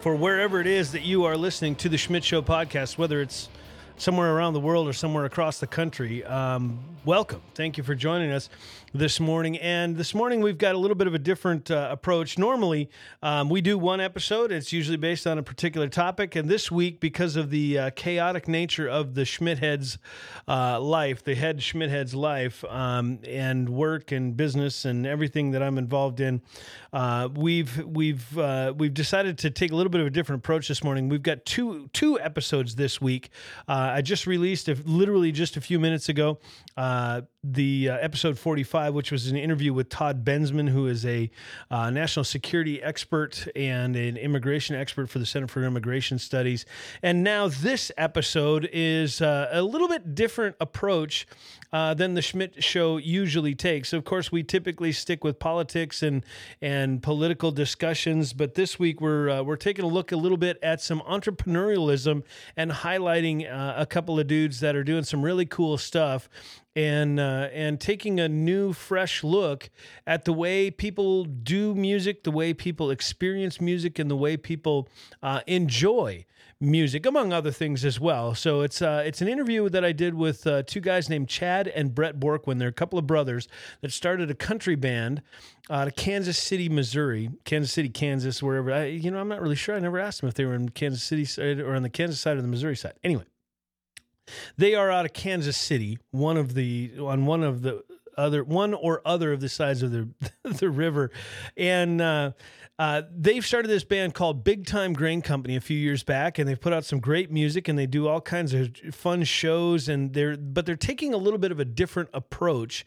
for wherever it is that you are listening to the Schmidt Show podcast, whether it's somewhere around the world or somewhere across the country. Um, welcome. Thank you for joining us this morning. And this morning we've got a little bit of a different uh, approach. Normally, um, we do one episode. It's usually based on a particular topic. And this week, because of the uh, chaotic nature of the Schmidthead's uh, life, the head Schmidthead's life, um, and work and business and everything that I'm involved in, uh, we've we've uh, we've decided to take a little bit of a different approach this morning. We've got two two episodes this week. Uh, I just released literally just a few minutes ago the episode 45 which was an interview with Todd Bensman, who is a uh, national security expert and an immigration expert for the Center for Immigration Studies. And now this episode is uh, a little bit different approach uh, than the Schmidt Show usually takes. Of course, we typically stick with politics and and political discussions, but this week we're uh, we're taking a look a little bit at some entrepreneurialism and highlighting uh, a couple of dudes that are doing some really cool stuff and uh, and taking a new, fresh look at the way people do music, the way people experience music, and the way people uh, enjoy music, among other things as well. So it's uh, it's an interview that I did with uh, two guys named Chad and Bret Borquin. They're a couple of brothers that started a country band out of Kansas City, Missouri, Kansas City, Kansas, wherever. I, you know, I'm not really sure. I never asked them if they were in Kansas City or on the Kansas side or the Missouri side. Anyway. They are out of Kansas City, one of the on one of the other one or other of the sides of the the river, and uh, uh, they've started this band called Big Time Grain Company a few years back, and they've put out some great music, and they do all kinds of fun shows, and they're but they're taking a little bit of a different approach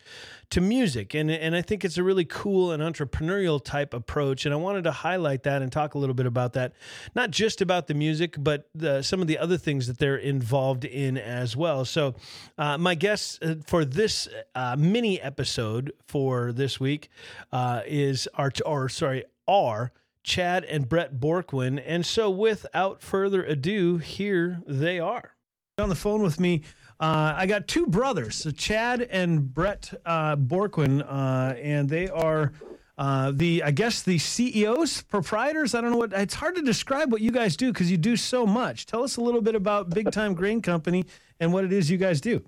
to music, and and I think it's a really cool and entrepreneurial type approach, and I wanted to highlight that and talk a little bit about that, not just about the music, but the, some of the other things that they're involved in as well. So, uh, my guest uh, for this uh, mini episode for this week uh, is our or sorry are Chad and Bret Borquin. And so, without further ado, here they are. On the phone with me, uh, I got two brothers, so Chad and Bret uh, Borquin, uh, and they are uh, the, I guess, the CEOs, proprietors. I don't know what, it's hard to describe what you guys do because you do so much. Tell us a little bit about Big Time Grain Company and what it is you guys do.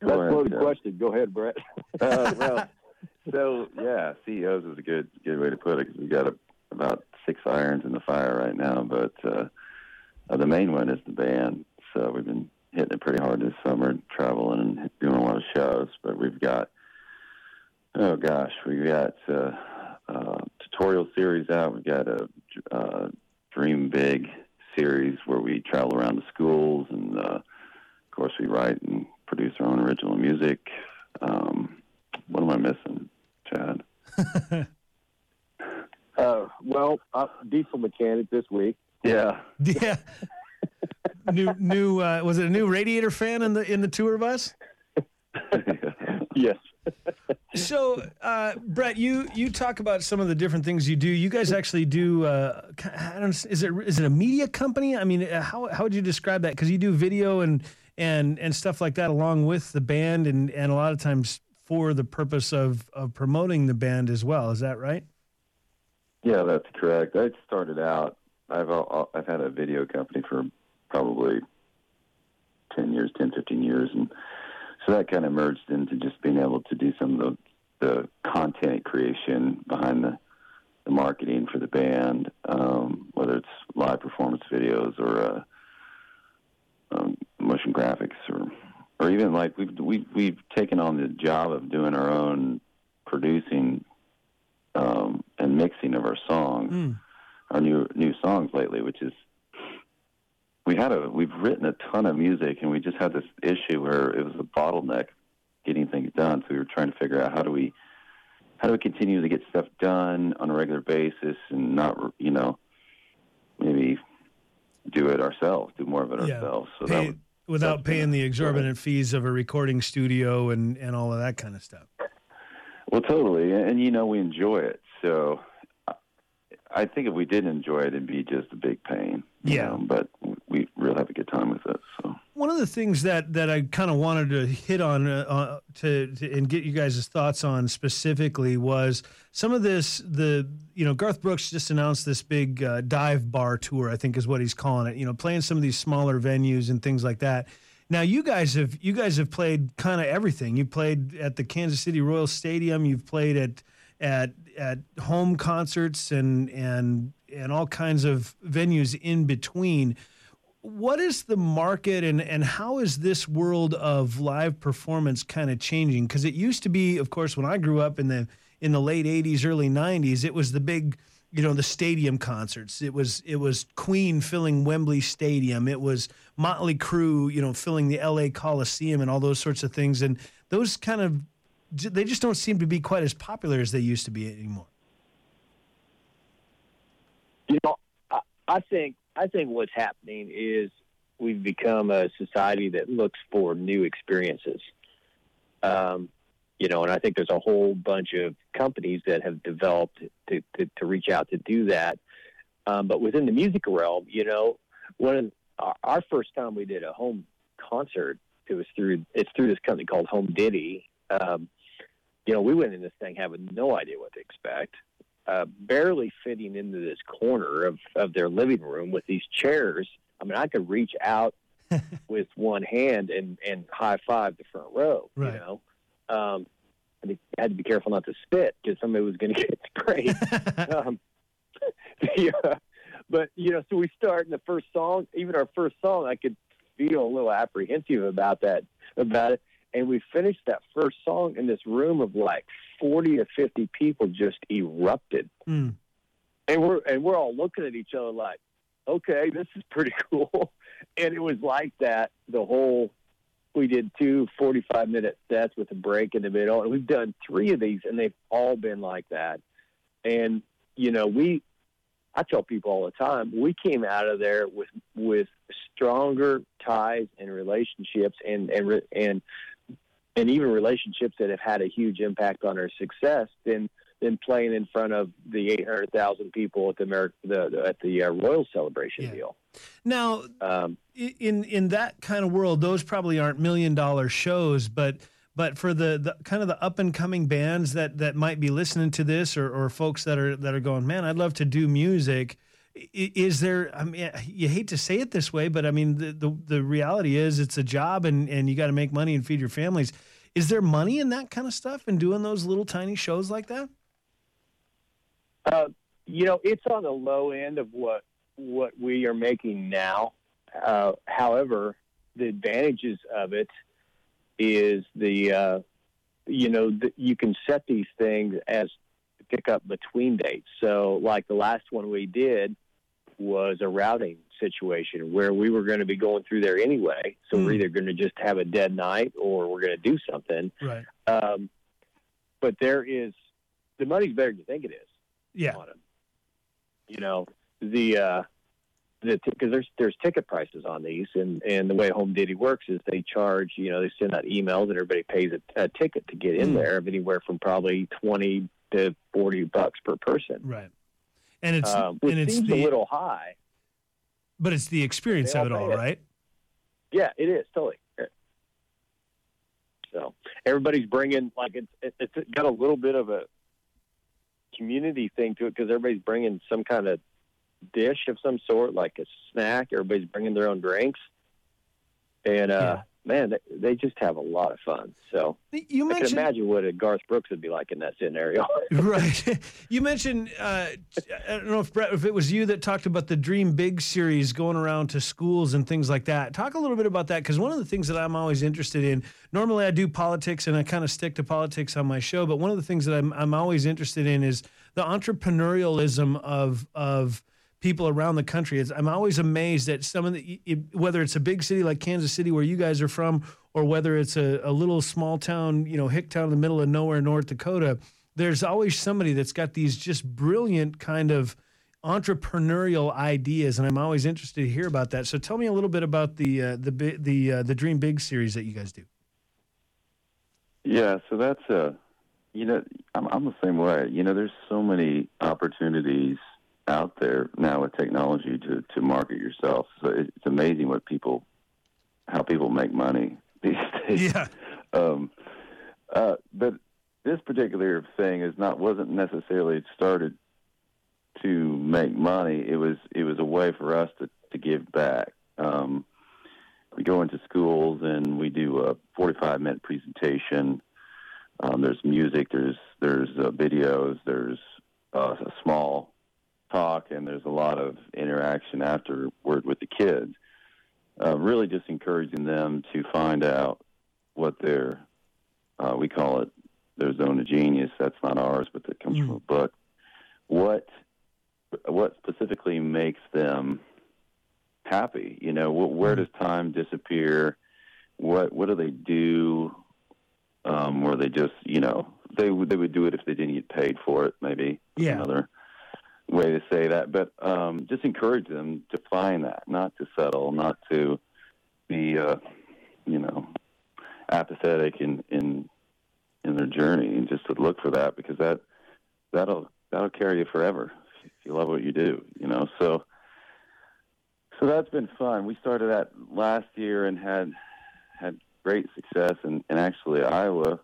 That's a loaded question. Go ahead, Bret. Uh, well, so yeah, CEOs is a good good way to put it because we've got a, about six irons in the fire right now. But uh, uh, the main one is the band. So we've been hitting it pretty hard this summer, traveling and doing a lot of shows. But we've got oh gosh, we've got uh, uh, tutorial series out. We've got a uh, Dream Big series where we travel around the schools, and uh, of course we write and produce our own original music. Um, what am I missing? Chad? uh, well, uh, diesel mechanic this week. Yeah. Yeah. new new uh, was it a new radiator fan in the in the tour bus? yes. so, uh, Bret, you you talk about some of the different things you do. You guys actually do. Uh, I don't. Is it is it a media company? I mean, uh, how how would you describe that? Because you do video and and and stuff like that along with the band, and and a lot of times for the purpose of, of promoting the band as well. Is that right? Yeah, that's correct. I started out. I've uh, I've had a video company for probably ten years, 10, 15 years, and so that kind of merged into just being able to do some of the the content creation behind the the marketing for the band, um, whether it's live performance videos or uh, graphics or or even like we've we've we've taken on the job of doing our own producing um, and mixing of our songs, mm. our new new songs lately, which is we had a we've written a ton of music and we just had this issue where it was a bottleneck getting things done. So we were trying to figure out how do we how do we continue to get stuff done on a regular basis and not, you know, maybe do it ourselves, do more of it Yeah. ourselves. So Pay- that would, without paying the exorbitant fees of a recording studio and, and all of that kind of stuff. well, totally, and, and you know we enjoy it. So I- think if we didn't enjoy it, it'd be just a big pain. Yeah. know, but we really have a good time with it. So One of the things that, that I kind of wanted to hit on uh, uh, to, to and get you guys' thoughts on specifically was some of this. The you know Garth Brooks just announced this big uh, dive bar tour. I think is what he's calling it. You know, playing some of these smaller venues and things like that. Now you guys have you guys have played kind of everything. You played at the Kansas City Royal Stadium. You've played at at at home concerts and and and all kinds of venues in between what is the market and, and how is this world of live performance kind of changing? Because it used to be of course when i grew up in the in the late 80s early 90s it was the big you know the stadium concerts. It was it was queen filling wembley stadium. It was motley crue you know filling the la coliseum and all those sorts of things. And those kind of they just don't seem to be quite as popular as they used to be anymore. You know, I, I think I think what's happening is we've become a society that looks for new experiences. Um, you know, and I think there's a whole bunch of companies that have developed to, to, to reach out to do that. Um, but within the music realm, you know, one of our, our first time we did a home concert, it was through it's through this company called Home Diddy. Um, you know, we went in this thing having no idea what to expect uh, barely fitting into this corner of, of their living room with these chairs. I mean, I could reach out with one hand and, and high five the front row, Right. you know. Um, I had to be careful not to spit because somebody was going to get sprayed. um, yeah, but you know, so we start in the first song. Even our first song, I could feel a little apprehensive about that, about it. And we finished that first song in this room of like forty to fifty people just erupted, Mm. and we're and we're all looking at each other like, okay, this is pretty cool. And it was like that the whole. We did two 45 minute sets with a break in the middle, and we've done three of these, and they've all been like that. And you know, we I tell people all the time, we came out of there with with stronger ties and relationships and and and and even relationships that have had a huge impact on our success than than playing in front of the 800,000 people at the Ameri- the, at the uh, Royal Celebration Yeah. deal. now Um, in in that kind of world, those probably aren't million dollar shows, but but for the, the kind of the up and coming bands that that might be listening to this, or, or folks that are that are going, man, I'd love to do music. Is there? I mean, you hate to say it this way, but I mean, the the, the reality is, it's a job, and and you got to make money and feed your families. Is there money in that kind of stuff and doing those little tiny shows like that? Uh, you know, it's on the low end of what what we are making now. Uh, however, the advantages of it is the uh, you know the, you can set these things as pick up between dates. So, like the last one we did was a routing situation where we were going to be going through there anyway. So we're Mm. either going to just have a dead night or we're going to do something. Right. Um, but there is the money's better than you think it is Yeah. You know the uh, the because there's there's ticket prices on these, and and the way Home Diddy works is they charge. You know they send out emails, and everybody pays a, a ticket to get in Mm. there of anywhere from probably twenty to forty bucks per person, Right. And it's um, and it's seems the a little high. but it's the experience of it all all, it. right? Yeah, it is totally. So everybody's bringing like it's it's got a little bit of a community thing to it because everybody's bringing some kind of dish of some sort, like a snack. Everybody's bringing their own drinks, and uh, man, they, they just have a lot of fun. So You I can imagine what a Garth Brooks would be like in that scenario. right. You mentioned uh, I don't know if Bret, if it was you that talked about the Dream Big series going around to schools and things like that. Talk a little bit about that because one of the things that I'm always interested in. Normally, I do politics and I kind of stick to politics on my show, but one of the things that I'm I'm always interested in is the entrepreneurialism of of people around the country. It's, I'm always amazed at some of the whether it's a big city like Kansas City where you guys are from, or whether it's a, a little small town, you know, hick town in the middle of nowhere, North Dakota. There's always somebody that's got these just brilliant kind of entrepreneurial ideas, and I'm always interested to hear about that. So tell me a little bit about the uh, the the uh, the Dream Big series that you guys do. Yeah, so that's a, uh, you know, I'm, I'm the same way. You know, there's so many opportunities out there now with technology to to market yourself. So it's amazing what people, how people make money these days. Yeah. Um, uh, but this particular thing is not wasn't necessarily started to make money. It was it was a way for us to to give back. Um, we go into schools and we do a 45 minute presentation. Um, there's music, there's there's uh, videos, there's uh, a small talk, and there's a lot of interaction afterward with the kids. Uh, really, just encouraging them to find out what their uh, we call it their zone of genius. That's not ours, but that comes mm. from a book. What what specifically makes them happy? You know, where does time disappear? What what do they do? Um, where they just you know they would they would do it if they didn't get paid for it. Maybe yeah. another way to say that. But um, just encourage them to find that, not to settle, not to be uh, you know apathetic in in in their journey, and just to look for that because that that'll that'll carry you forever if you love what you do. You know, so so that's been fun. We started that last year and had had great success. And, and actually, Iowa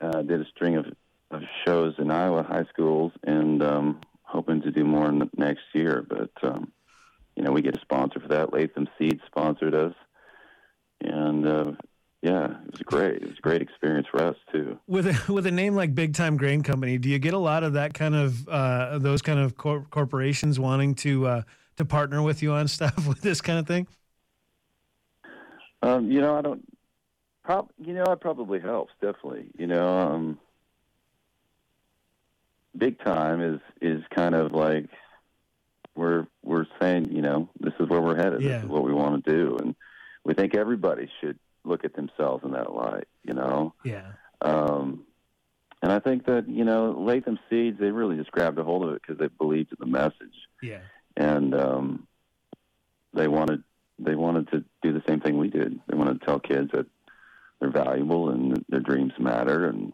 uh, did a string of, of shows in Iowa high schools, and um, hoping to do more next year. But um, you know, we get a sponsor for that. Latham Seed sponsored us, and uh, yeah, it was great. It was a great experience for us too. With a, with a name like Big Time Grain Company, do you get a lot of that kind of uh, those kind of cor- corporations wanting to uh, to partner with you on stuff with this kind of thing? Um, you know, I don't. Prob- you know, it probably helps. Definitely. You know, um, big time is is kind of like we're we're saying, you know, this is where we're headed. Yeah. This is what we want to do, and we think everybody should look at themselves in that light. You know. Yeah. Um, and I think that you know Latham Seeds, they really just grabbed a hold of it because they believed in the message. Yeah and um, they wanted they wanted to do the same thing we did. They wanted to tell kids that they're valuable and their dreams matter, and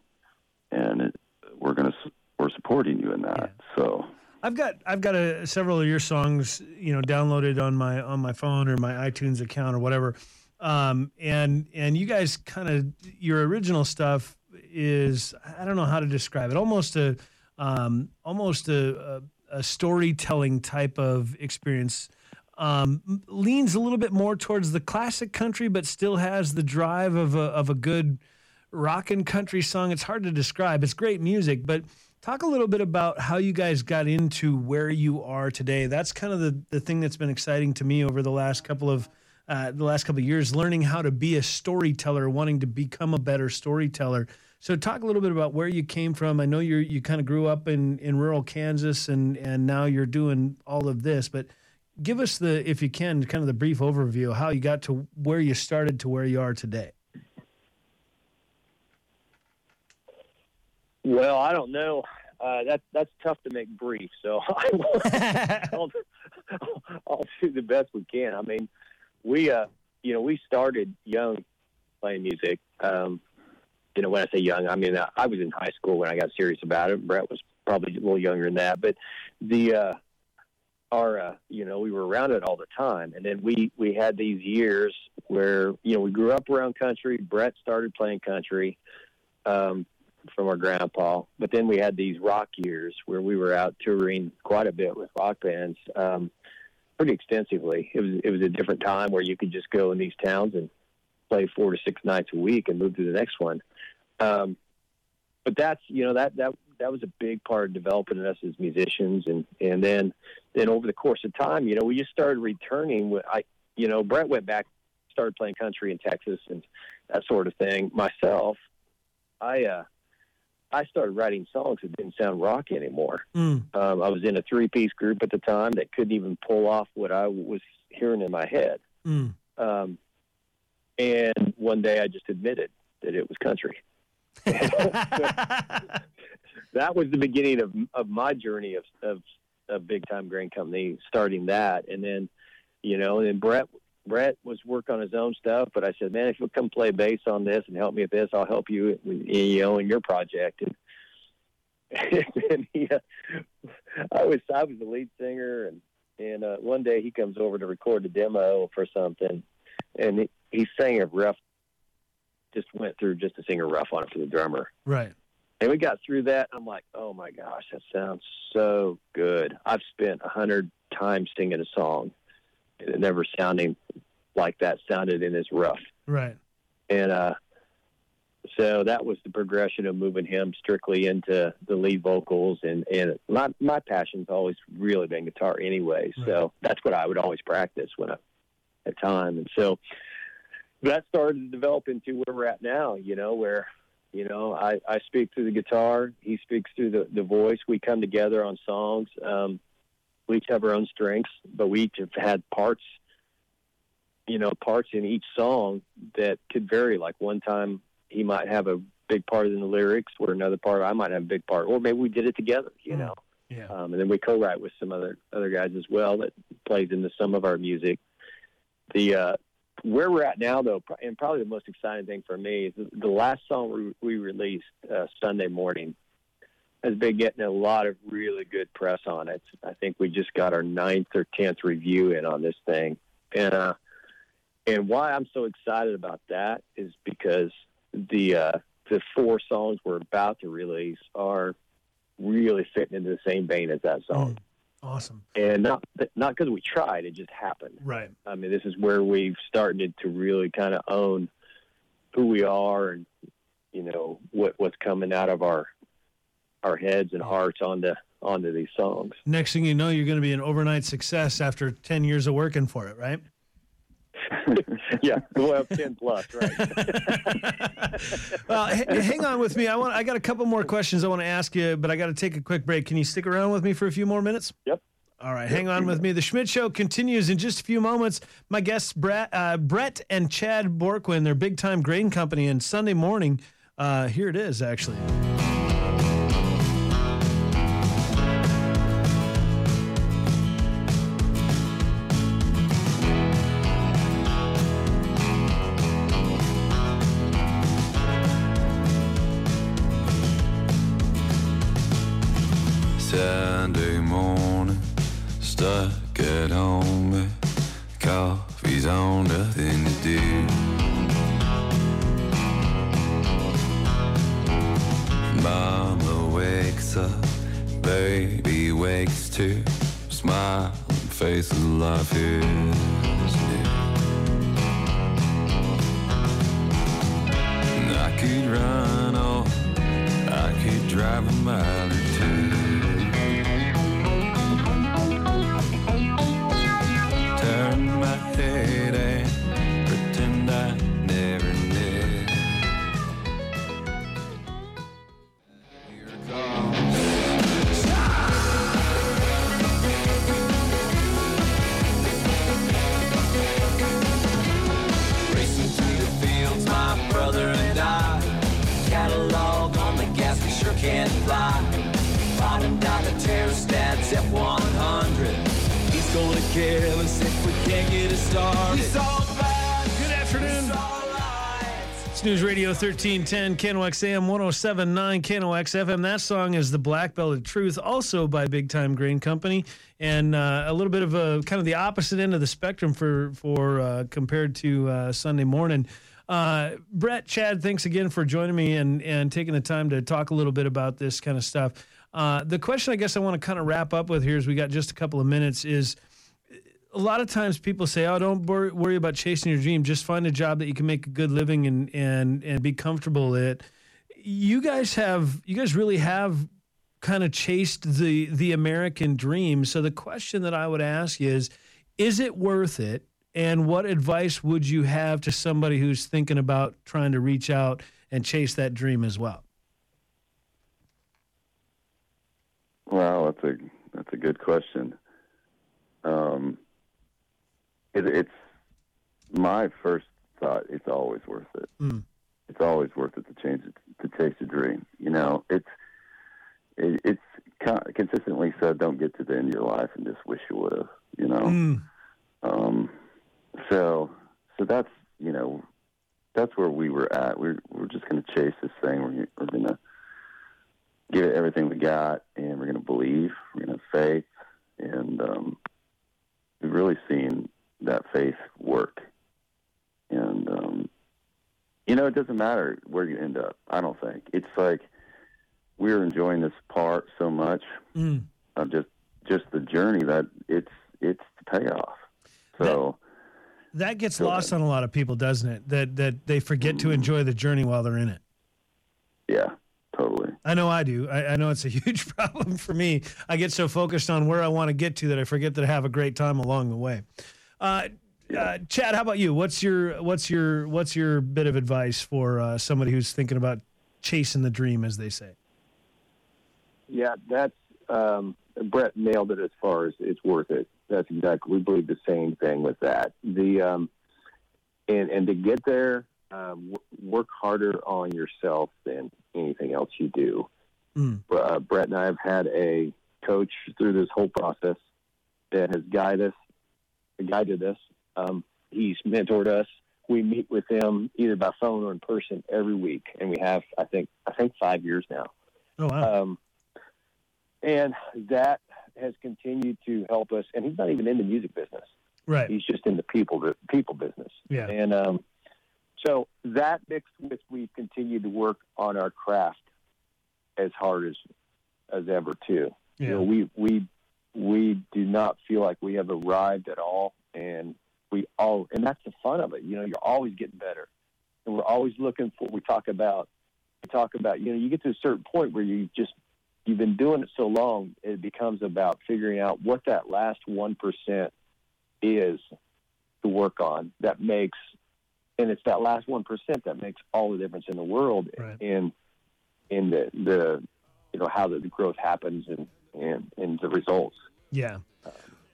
and it, we're gonna we're supporting you in that. Yeah. So. I've got I've got a, several of your songs, you know, downloaded on my on my phone or my iTunes account or whatever, um, and and you guys kind of your original stuff is I don't know how to describe it, almost a um, almost a, a a storytelling type of experience. Um, leans a little bit more towards the classic country, but still has the drive of a, of a good rock and country song. It's hard to describe. It's great music, but talk a little bit about how you guys got into where you are today. That's kind of the, the thing that's been exciting to me over the last couple of uh, the last couple of years, learning how to be a storyteller, wanting to become a better storyteller. So talk a little bit about where you came from. I know you you kind of grew up in, in rural Kansas and and now you're doing all of this, but give us the if you can kind of the brief overview how you got to where you started to where you are today. Well, I don't know. Uh, that that's tough to make brief, so I will, I'll, I'll do the best we can. I mean, we uh, you know, we started young playing music. Um, you know, when I say young, I mean I was in high school when I got serious about it. Bret was probably a little younger than that, but the uh, our uh, you know we were around it all the time, and then we we had these years where you know we grew up around country. Bret started playing country um, from our grandpa, but then we had these rock years where we were out touring quite a bit with rock bands, um, pretty extensively. It was it was a different time where you could just go in these towns and play four to six nights a week and move to the next one. Um, but that's you know that that that was a big part of developing us as musicians, and and then then over the course of time, you know, we just started returning. I you know Bret went back, started playing country in Texas and that sort of thing. Myself, I uh, I started writing songs that didn't sound rock anymore. Mm. Um, I was in a three piece group at the time that couldn't even pull off what I was hearing in my head. Mm. Um, and one day I just admitted that it was country. that that was the beginning of of my journey of of, of big time grain company, starting that, and then you know, and then Bret Bret was working on his own stuff, but I said, man, if you'll come play bass on this and help me with this, I'll help you, with you know, in your project. And, and he, uh, I was I was the lead singer, and and uh, one day he comes over to record a demo for something, and he, he sang a rough, just went through just to sing a rough on it for the drummer. Right. And we got through that. I'm like, oh my gosh, that sounds so good. I've spent a hundred times singing a song, never sounding like that sounded in his rough. Right. And uh, so that was the progression of moving him strictly into the lead vocals. And and my my passion's always really been guitar anyway. Right. So that's what I would always practice when I at time. And so that started to develop into where we're at now. You know where. You know, I, I speak through the guitar. He speaks through the, the voice. We come together on songs. Um, we each have our own strengths, but we each have had parts you know, parts in each song that could vary. Like one time he might have a big part in the lyrics, where another part I might have a big part, or maybe we did it together. You Mm. know, Yeah. um, and then we co-write with some other other guys as well that plays into some of our music. The uh, where we're at now, though, and probably the most exciting thing for me is the, the last song we, we released uh, Sunday morning has been getting a lot of really good press on it. I think we just got our ninth or tenth review in on this thing, and uh, and why I'm so excited about that is because the uh, the four songs we're about to release are really fitting into the same vein as that song, Mm. Awesome. and not not because we tried, it just happened. Right. I mean, this is where we've started to really kind of own who we are and you know what what's coming out of our our heads and hearts onto onto these songs. Next thing you know, you're going to be an overnight success after 10 years of working for it, right? yeah, well, ten plus, right? well, h- hang on with me. I want. I got a couple more questions I want to ask you, but I got to take a quick break. Can you stick around with me for a few more minutes? Yep. All right, hang on with me. The Schmidt Show continues in just a few moments. My guests, Bret, uh, Bret and Chad Borquin, their big time grain company, and Sunday morning. Uh, here it is, actually. I could run on, I could drive a mile can't get it started. It's all bad. Good afternoon. It's. It's News Radio 1310, KNOX AM 1079, KNOX FM. That song is The Black Belt of Truth, also by Big Time Grain Company. And uh, a little bit of a kind of the opposite end of the spectrum for, for uh, compared to uh, Sunday morning. Uh, Bret, Chad, thanks again for joining me and, and taking the time to talk a little bit about this kind of stuff. Uh, the question I guess I want to kind of wrap up with here, as we got just a couple of minutes, is a lot of times people say, "Oh, don't wor- worry about chasing your dream. Just find a job that you can make a good living and and and be comfortable at." You guys have, you guys really have kind of chased the the American dream. So the question that I would ask is, is it worth it? And what advice would you have to somebody who's thinking about trying to reach out and chase that dream as well? Well, that's a that's a good question. Um, it, it's my first thought. It's always worth it. Mm. It's always worth it to change it to chase a dream. You know, it's it, it's con- consistently said, "Don't get to the end of your life and just wish you would have." You know. Mm. Um, so, so that's you know, that's where we were at. We're we're just going to chase this thing. We're we're going to give it everything we got, and we're going to believe. We're going to have faith, and um, we've really seen that faith work. And um, you know, it doesn't matter where you end up. I don't think it's like we're enjoying this part so much Mm. of just just the journey that it's it's the payoff. So That gets lost on a lot of people, doesn't it? That that they forget to enjoy the journey while they're in it. yeah, totally. I know I do. I, I know it's a huge problem for me. I get so focused on where I want to get to that I forget that I have a great time along the way. Uh, uh, Chad, how about you? What's your what's your what's your bit of advice for uh, somebody who's thinking about chasing the dream, as they say? Yeah, that's um, Bret nailed it as far as it's worth it. That's exactly we believe the same thing with that. The um, and and to get there, um, work harder on yourself than anything else you do. Mm. Uh, Bret and I have had a coach through this whole process that has guided us, guided us. Um, he's mentored us. We meet with him either by phone or in person every week, and we have I think I think five years now. Oh wow! Um, and that has continued to help us. And he's not even in the music business; right. he's just in the people people business. Yeah. And um, so that mixed with we've continued to work on our craft as hard as as ever too. You know, Yeah. we we we do not feel like we have arrived at all, and we all and that's the fun of it. You know, you're always getting better, and we're always looking for. We talk about we talk about you know you get to a certain point where you just you've been doing it so long, it becomes about figuring out what that last one percent is to work on that makes, and it's that last one percent that makes all the difference in the world Right. in in the the you know how the growth happens and and, and the results. Yeah.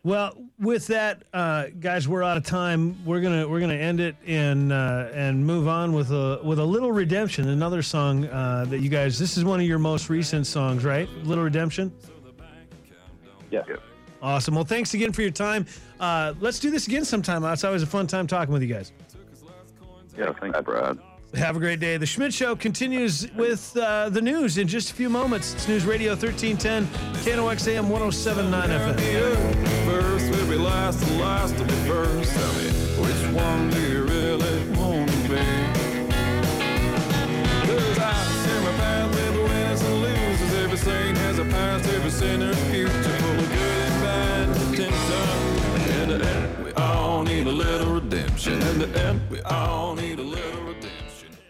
Well, with that, uh, guys, we're out of time. We're gonna we're gonna end it and uh, and move on with a with a little redemption, another song uh, that you guys. This is one of your most recent songs, right? Little redemption. Yeah. Awesome. Well, thanks again for your time. Uh, let's do this again sometime. It's always a fun time talking with you guys. Yeah, thanks, Brad. Have a great day. The Schmidt Show continues with uh, the news in just a few moments. It's News Radio 1310, KNOX AM 1079 FM. First last, and last first. Tell me, which one do you really want to be? Cause I my path with winners and losers. Every saint has a past, every sinner's future. Full of good and bad. In the end, we all need a little redemption. In the end, we all need a little redemption.